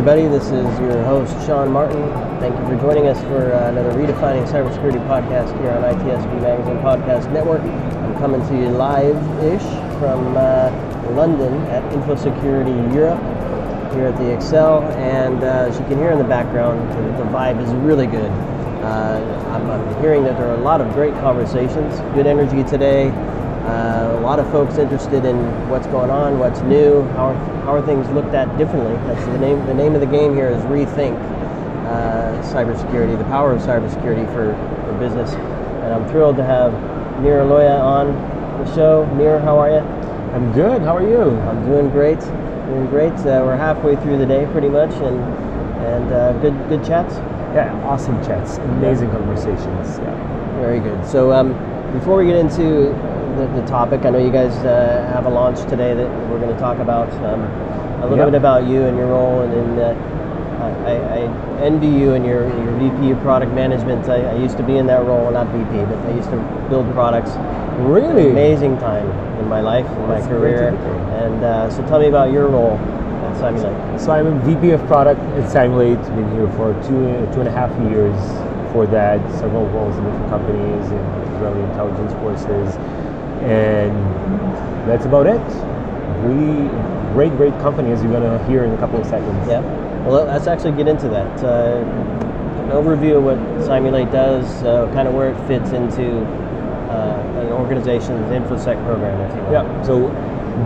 Everybody. This is your host, Sean Martin. Thank you for joining us for uh, another Redefining Cybersecurity podcast here on ITSP Magazine Podcast Network. I'm coming to you live ish from uh, London at InfoSecurity Europe here at the Excel. And uh, as you can hear in the background, the, the vibe is really good. Uh, I'm, I'm hearing that there are a lot of great conversations, good energy today. Uh, a lot of folks interested in what's going on, what's new, how are, how are things looked at differently. That's the name. The name of the game here is rethink uh, cybersecurity, the power of cybersecurity for, for business. And I'm thrilled to have Nir Loya on the show. Nir, how are you? I'm good. How are you? I'm doing great. Doing great. Uh, we're halfway through the day, pretty much, and and uh, good good chats. Yeah, awesome chats, amazing yeah. conversations. Yeah. Very good. So um, before we get into the, the, topic. I know you guys uh, have a launch today that we're going to talk about. Um, a little yep. bit about you and your role, and, and uh, I, I, envy you and your, your VP of product management. I, I, used to be in that role, not VP, but I used to build products. Really? Amazing time in my life, in my career. And uh, so tell me about your role at Cymulate. So I'm a VP of product at Cymulate. Been here for two, two and a half years. For that, several roles in different companies in Israeli intelligence forces and that's about it. Really great, great company, as you're going to hear in a couple of seconds. Yeah. Well, let's actually get into that. Uh, an overview of what Cymulate does, uh, kind of where it fits into uh, an organization's InfoSec program, if you will. Yeah. So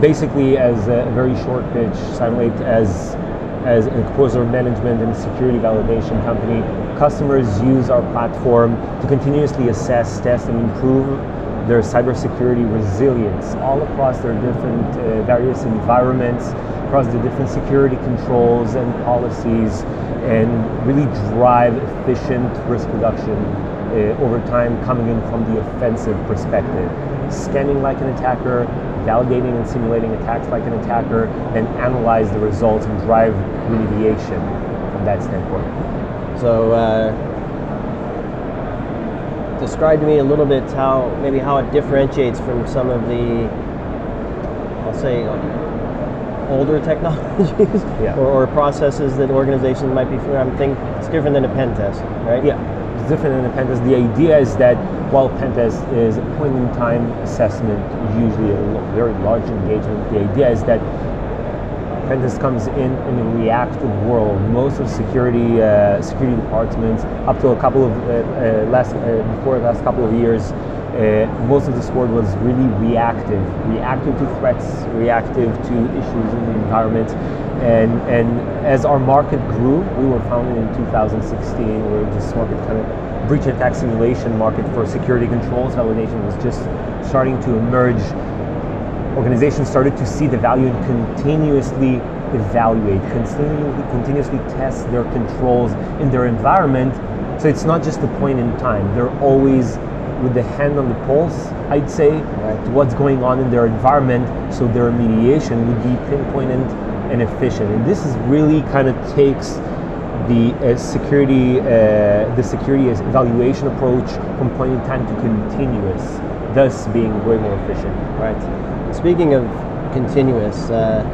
basically, as a very short pitch, Cymulate as as an exposure management and security validation company, customers use our platform to continuously assess, test, and improve their cybersecurity resilience all across their different uh, various environments, across the different security controls and policies, and really drive efficient risk reduction uh, over time coming in from the offensive perspective. Scanning like an attacker, validating and simulating attacks like an attacker, and analyze the results and drive remediation from that standpoint. So, uh describe to me a little bit how maybe how it differentiates from some of the I'll say um, older technologies yeah. or, or, processes that organizations might be I'm thinking it's different than a pen test, right? Yeah, it's different than a pen test. The idea is that while pen test is a point in time assessment, usually a very large engagement, the idea is that Pentest comes in in a reactive world. Most of security uh, security departments, up to a couple of uh, uh, last uh, before the last couple of years, uh, most of this world was really reactive, reactive to threats, reactive to issues in the environment. And and as our market grew, we were founded in 2016. Where this market kind of breach attack simulation market for security controls validation was just starting to emerge organizations started to see the value and continuously evaluate, continuously, continuously test their controls in their environment. So it's not just a point in time. They're always with the hand on the pulse, I'd say, right. to what's going on in their environment so their remediation would be pinpointed and efficient. And this is really kind of takes the uh, security uh, the security evaluation approach from point in time to continuous, thus being way more efficient. Right. Speaking of continuous, uh,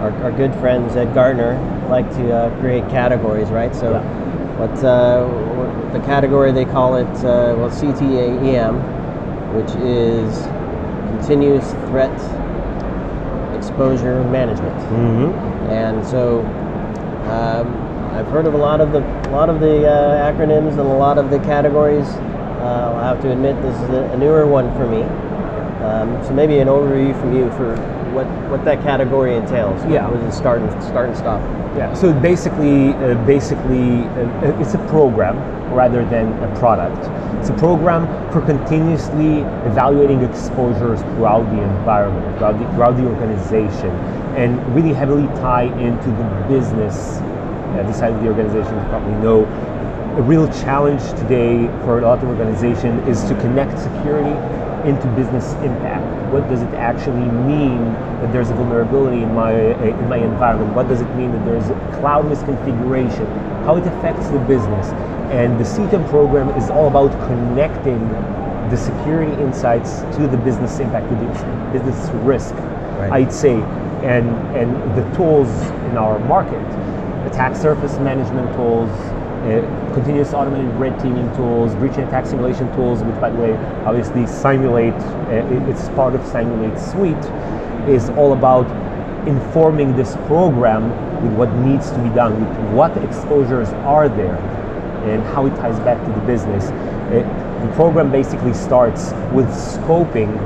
our, our, good friends at Gartner like to uh, create categories, right? So, yeah. what, uh, what, the category they call it, uh, well, CTEM, which is continuous threat exposure management. Mm-hmm. And so, um, I've heard of a lot of the a lot of the uh, acronyms and a lot of the categories. Uh, I'll have to admit this is a newer one for me. Um, so maybe an overview from you for what, what that category entails. Yeah. What is it start and start and stop? Yeah. So basically, uh, basically, uh, it's a program rather than a product. It's a program for continuously evaluating exposures throughout the environment, throughout the, throughout the organization, and really heavily tie into the business. Uh, this side of the organization, you probably know. A real challenge today for a lot of organizations is to connect security into business impact. What does it actually mean that there's a vulnerability in my in my environment? What does it mean that there's a cloud misconfiguration? How it affects the business? And the CTEM program is all about connecting the security insights to the business impact, to the business risk, right. I'd say, and and the tools in our market, attack surface management tools, uh, continuous automated red teaming tools, breach and attack simulation tools, which by the way, obviously Cymulate, uh, it's part of Cymulate Suite, is all about informing this program with what needs to be done, with what exposures are there, and how it ties back to the business. It, the program basically starts with scoping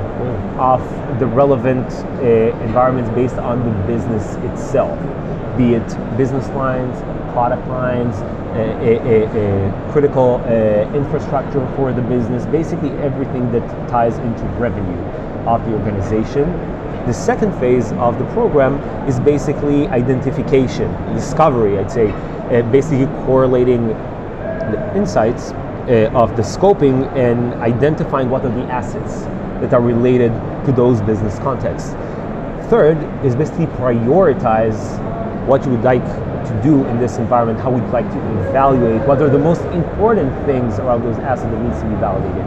of the relevant uh, environments based on the business itself, be it business lines, product lines, a, a, a critical uh, infrastructure for the business, basically everything that ties into revenue of the organization. The second phase of the program is basically identification, discovery, I'd say, uh, basically correlating the insights uh, of the scoping and identifying what are the assets that are related to those business contexts. Third is basically prioritize what you would like to do in this environment, how we'd like to evaluate what are the most important things around those assets that needs to be validated.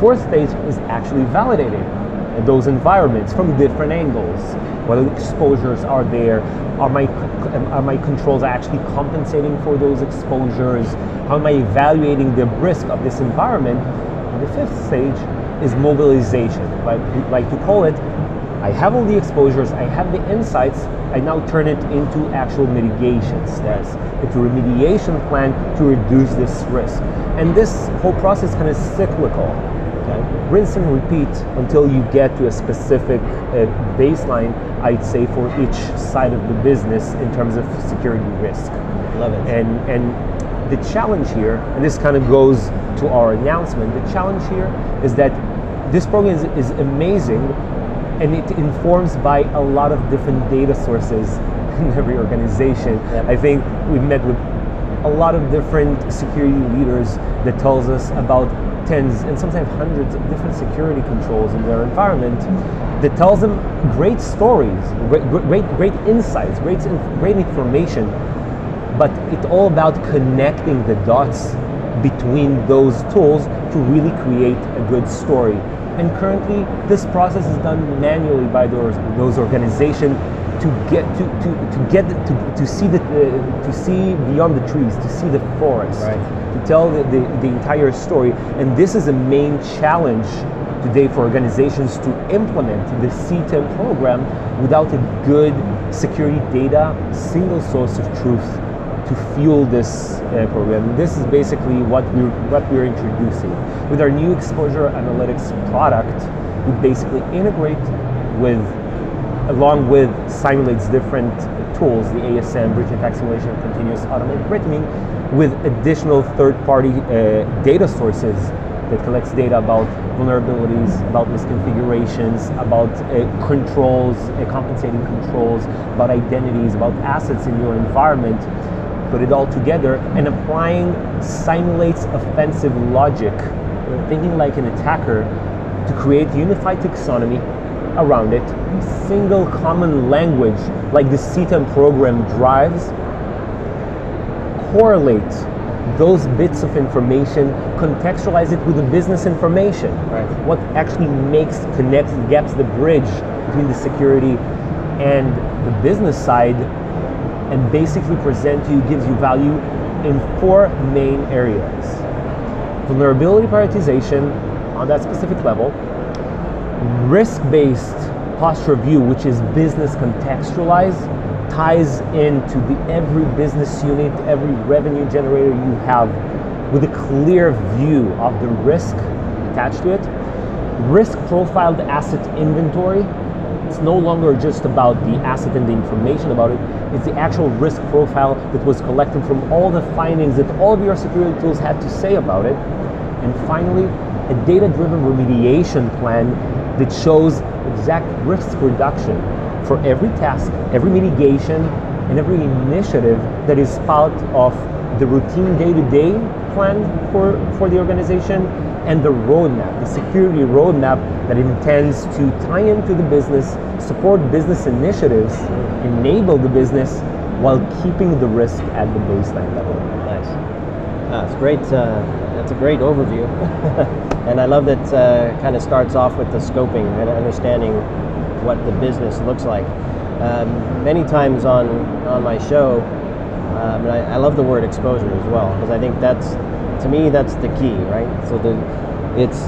Fourth stage is actually validating those environments from different angles. What exposures are there? Are my are my controls actually compensating for those exposures? How am I evaluating the risk of this environment? And the fifth stage is mobilization. Like, like to call it, I have all the exposures, I have the insights, I now turn it into actual mitigation steps, into remediation plan to reduce this risk. And this whole process kind of cyclical. Okay? Rinse and repeat until you get to a specific uh, baseline, I'd say, for each side of the business in terms of security risk. Love it. And, and the challenge here, and this kind of goes to our announcement, the challenge here is that this program is, is amazing and it informs by a lot of different data sources in every organization. I think we've met with a lot of different security leaders that tells us about tens and sometimes hundreds of different security controls in their environment that tells them great stories, great, great, great insights, great, great information, but it's all about connecting the dots between those tools to really create a good story. And currently, this process is done manually by those, those organizations to get to, to, to get to, to see the uh, to see beyond the trees, to see the forest, right. to tell the, the, the entire story. And this is a main challenge today for organizations to implement the CTEM program without a good security data, single source of truth to fuel this uh, program. This is basically what we're what we're introducing with our new exposure analytics product. We basically integrate with along with Cymulate's different tools, the ASM, breach attack simulation, continuous automated threat with additional third-party uh, data sources that collects data about vulnerabilities, about misconfigurations, about uh, controls, uh, compensating controls, about identities, about assets in your environment put it all together and applying Cymulate's offensive logic, thinking like an attacker to create unified taxonomy around it, a single common language like the CTEM program drives, correlate those bits of information, contextualize it with the business information. Right. What actually makes, connects, gaps the bridge between the security and the business side and basically present to you gives you value in four main areas. Vulnerability prioritization on that specific level, risk-based posture view, which is business contextualized, ties into the every business unit, every revenue generator you have with a clear view of the risk attached to it. risk profiled asset inventory. It's no longer just about the asset and the information about it, it's the actual risk profile that was collected from all the findings that all of your security tools had to say about it. And finally, a data driven remediation plan that shows exact risk reduction for every task, every mitigation, and every initiative that is part of the routine day to day plan for, for the organization and the roadmap, the security roadmap that intends to tie into the business, support business initiatives, enable the business while keeping the risk at the baseline level. Nice. That's great. Uh, that's a great overview. and I love that uh, kind of starts off with the scoping and understanding what the business looks like. Um, many times on, on my show, um, and I, I, love the word exposure as well because I think that's to me that's the key, right? So the it's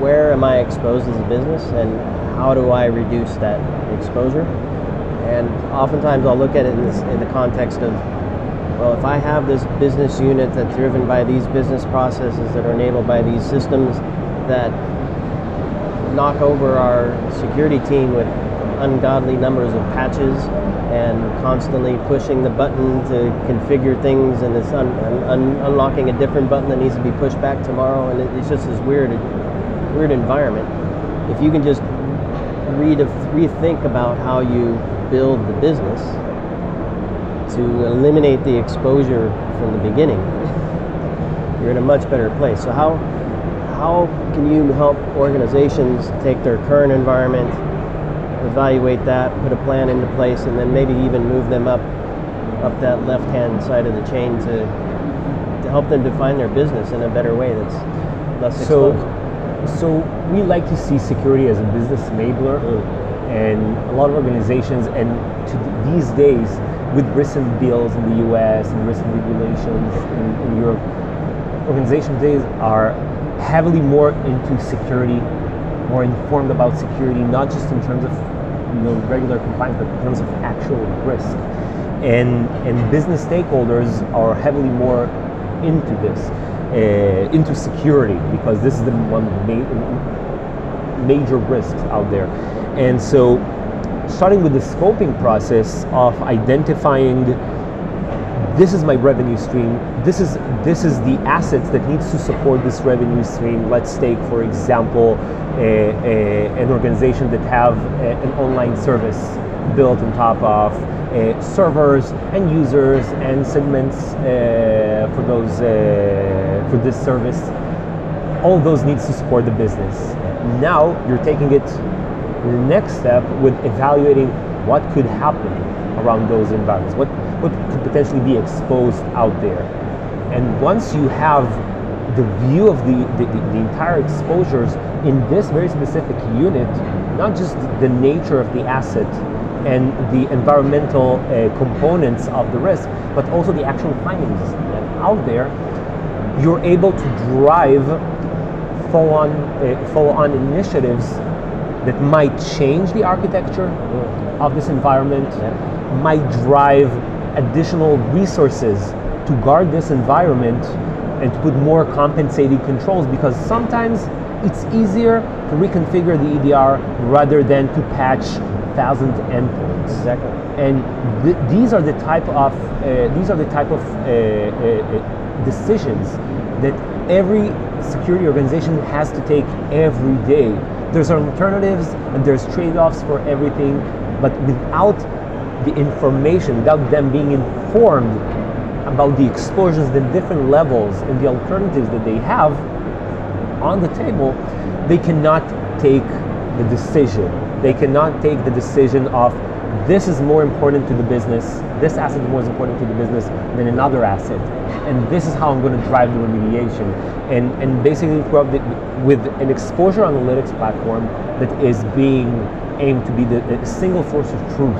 where am I exposed as a business and how do I reduce that exposure? And oftentimes I'll look at it in, this, in the context of well, if I have this business unit that's driven by these business processes that are enabled by these systems that knock over our security team with ungodly numbers of patches and constantly pushing the button to configure things and it's un- un- unlocking a different button that needs to be pushed back tomorrow and it's just this weird weird environment. If you can just read rethink about how you build the business to eliminate the exposure from the beginning you're in a much better place. So how how can you help organizations take their current environment evaluate that, put a plan into place, and then maybe even move them up up that left hand side of the chain to to help them define their business in a better way that's less exposed. So, so we like to see security as a business enabler, mm. and a lot of organizations, and to these days, with recent bills in the U.S. and recent regulations in, in Europe, organizations today are heavily more into security more informed about security, not just in terms of you know regular compliance, but in terms of actual risk. And and business stakeholders are heavily more into this, uh, into security, because this is the one ma- major risks out there. And so, starting with the scoping process of identifying this is my revenue stream. This is this is the assets that needs to support this revenue stream. Let's take for example a, a, an organization that have a, an online service built on top of uh, servers and users and segments uh, for those uh, for this service. All those needs to support the business. Now you're taking it the next step with evaluating what could happen around those environments what what could potentially be exposed out there. And once you have the view of the, the, the, entire exposures in this very specific unit, not just the nature of the asset and the environmental uh, components of the risk, but also the actual findings out there, you're able to drive follow-on uh, follow-on initiatives that might change the architecture of this environment, might drive additional resources to guard this environment and to put more compensating controls because sometimes it's easier to reconfigure the EDR rather than to patch thousand endpoints. Exactly. And th- these are the type of uh, these are the type of uh, uh, decisions that every security organization has to take every day. There's alternatives and there's trade-offs for everything, but without the information, without them being informed about the exposures, the different levels, and the alternatives that they have on the table, they cannot take the decision. They cannot take the decision of this is more important to the business, this asset is more important to the business than another asset, and this is how I'm going to drive the remediation. And, and basically, with an exposure analytics platform that is being aimed to be the, the single source of truth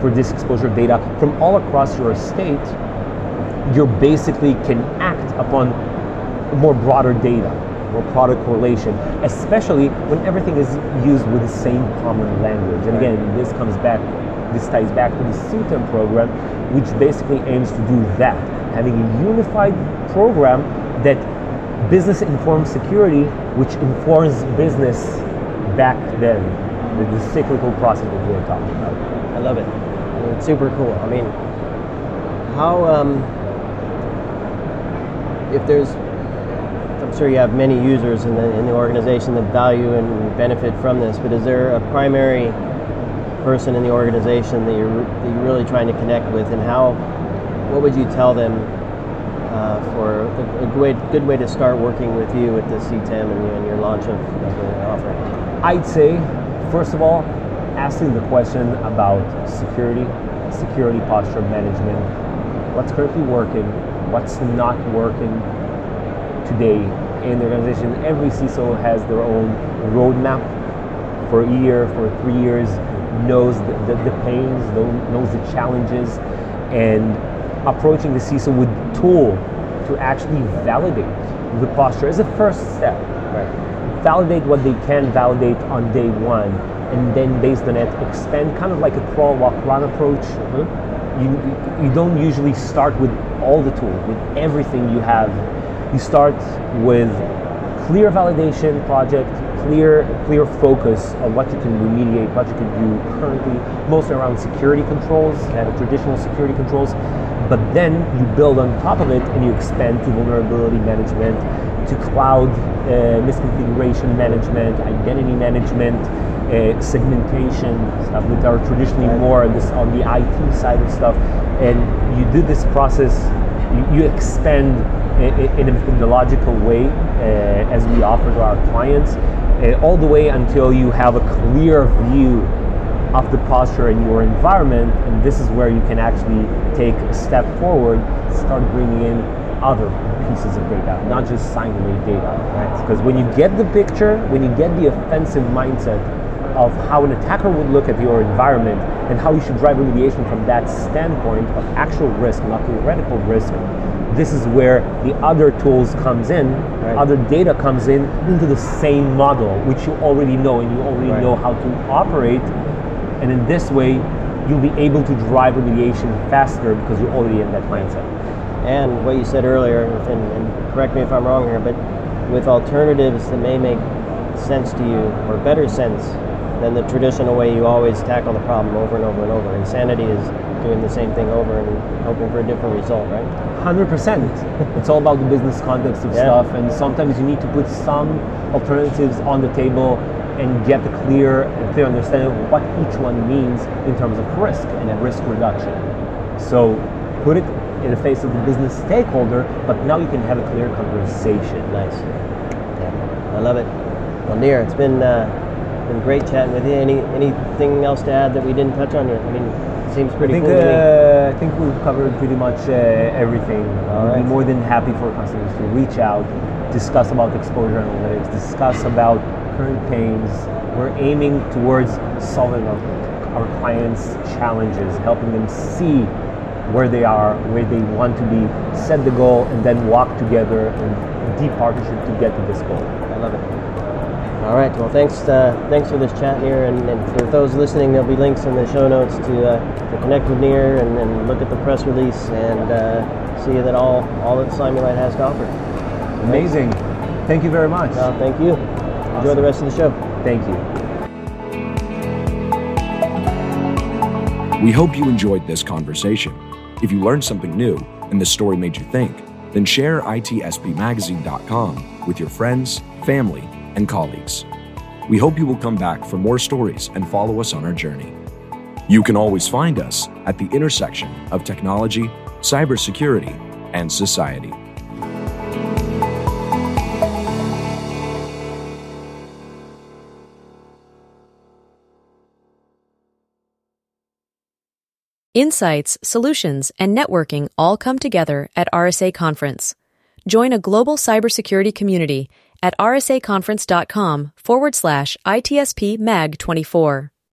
for this exposure data from all across your estate, you basically can act upon more broader data, more product correlation, especially when everything is used with the same common language. And again, this comes back, this ties back to the CTEM program, which basically aims to do that, having a unified program that business informs security which informs business back then, the, the cyclical process that we were talking about. I love it. It's super cool. I mean, how um, if there's I'm sure you have many users in the in the organization that value and benefit from this, but is there a primary person in the organization that you're that you're really trying to connect with, and how what would you tell them uh, for a, a good, way, good way to start working with you with the CTEM and, and your launch of, of the offering? I'd say, first of all, asking the question about security, security posture management, what's currently working, what's not working today in the organization. Every CISO has their own roadmap for a year, for three years, knows the, the, the pains, knows the challenges, and approaching the CISO with tool to actually validate the posture is a first step. Right. Validate what they can validate on day one, and then based on it, expand kind of like a crawl, walk, run approach. Mm-hmm. You, you don't usually start with all the tools, with everything you have. You start with clear validation project, clear clear focus on what you can remediate, what you can do currently, mostly around security controls, kind of traditional security controls. But then you build on top of it and you expand to vulnerability management, to cloud uh, misconfiguration management, identity management, uh, segmentation stuff that are traditionally more on, this, on the IT side of stuff. And you do this process, you, you expand in a methodological way uh, as we offer to our clients, uh, all the way until you have a clear view of the posture in your environment, and this is where you can actually take a step forward, start bringing in other pieces of data, not just Cymulate data. Right? Because when you get the picture, when you get the offensive mindset of how an attacker would look at your environment and how you should drive remediation from that standpoint of actual risk, not theoretical risk, this is where the other tools comes in, right. other data comes in into the same model, which you already know and you already right. know how to operate and in this way, you'll be able to drive remediation faster because you're already in that mindset. And what you said earlier, and, and correct me if I'm wrong here, but with alternatives that may make sense to you or better sense than the traditional way you always tackle the problem over and over and over. Insanity is doing the same thing over and hoping for a different result, right? 100%. it's all about the business context of yeah. stuff, and sometimes you need to put some alternatives on the table and get a clear and clear understanding of what each one means in terms of risk and a risk reduction. So put it in the face of the business stakeholder, but now you can have a clear conversation. Nice. Yeah, I love it. Well, Nir, it's been uh, been great chatting with you. Any anything else to add that we didn't touch on yet? I mean, seems pretty I think, cool. Uh, I think we've covered pretty much uh, everything. All be more than happy for customers to reach out, discuss about exposure analytics, discuss about current pains. We're aiming towards solving our, our clients' challenges, helping them see where they are, where they want to be, set the goal, and then walk together in deep partnership to get to this goal. I love it. All right. Well, thanks. Uh, thanks for this chat, Nir, and, and, for those listening, there'll be links in the show notes to, uh, to connect with Nir and, and, look at the press release and uh, see that all all that Cymulate has to offer. Amazing. Thank you very much. thank you. Enjoy the rest of the show. Thank you. We hope you enjoyed this conversation. If you learned something new and this story made you think, then share itspmagazine.com with your friends, family, and colleagues. We hope you will come back for more stories and follow us on our journey. You can always find us at the intersection of technology, cybersecurity, and society. Insights, solutions, and networking all come together at RSA Conference. Join a global cybersecurity community at rsaconference.com forward slash ITSP MAG 24.